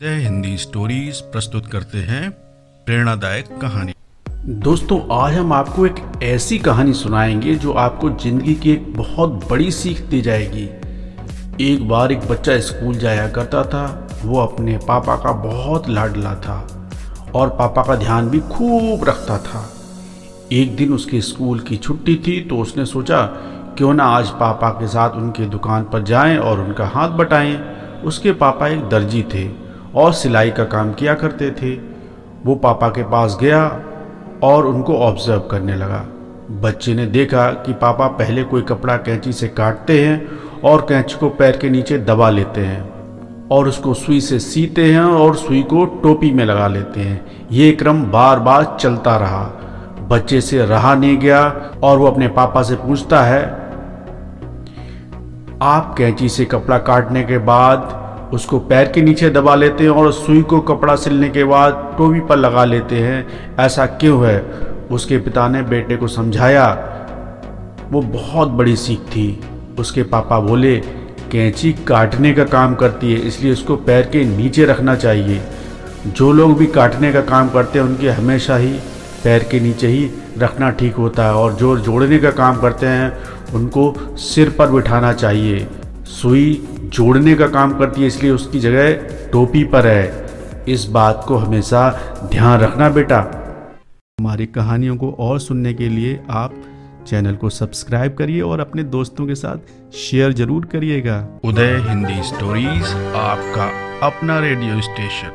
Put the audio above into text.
The Hindi stories प्रस्तुत करते हैं, प्रेरणादायक कहानी। दोस्तों, आज हम आपको एक ऐसी कहानी सुनाएँगे जो आपको ज़िंदगी की एक बहुत बड़ी सीख दे जाएगी। एक बार एक बच्चा स्कूल जाया करता था, वो अपने पापा का बहुत लाडला था और पापा का ध्यान भी खूब रखता था। एक दिन उसके स्कूल की छुट्टी थी तो उसने सोचा, क्यों ना आज पापा के साथ उनकी दुकान पर जाएँ और उनका हाथ बटाएँ? उसके पापा एक दर्जी थे। और सिलाई का काम किया करते थे। वो पापा के पास गया और उनको ऑब्ज़र्व करने लगा। बच्चे ने देखा कि पापा पहले कोई कपड़ा कैंची से काटते हैं और कैंची को पैर के नीचे दबा लेते हैं और उसको सुई से सीते हैं और सुई को टोपी में लगा लेते हैं। ये क्रम बार बार चलता रहा। बच्चे से रहा नहीं गया और वो अपने पापा से पूछता है, आप कैंची से कपड़ा काटने के बाद उसको पैर के नीचे दबा लेते हैं और सुई को कपड़ा सिलने के बाद टोपी पर लगा लेते हैं। ऐसा क्यों है? उसके पिता ने बेटे को समझाया। वो बहुत बड़ी सीख थी। उसके पापा बोले, कैंची काटने का काम करती है, इसलिए उसको पैर के नीचे रखना चाहिए। जो लोग भी काटने का काम करते हैं, उनके हमेशा ही पैर के नीचे ही रखना ठीक होता है और जो जोड़ने का काम करते हैं, उनको सिर पर बिठाना चाहिए। सुई जोड़ने का काम करती है, इसलिए उसकी जगह टोपी पर है। इस बात को हमेशा ध्यान रखना बेटा। हमारी कहानियों को और सुनने के लिए आप चैनल को सब्सक्राइब करिए और अपने दोस्तों के साथ शेयर ज़रूर करिएगा। उदय हिंदी स्टोरीज, आपका अपना रेडियो स्टेशन।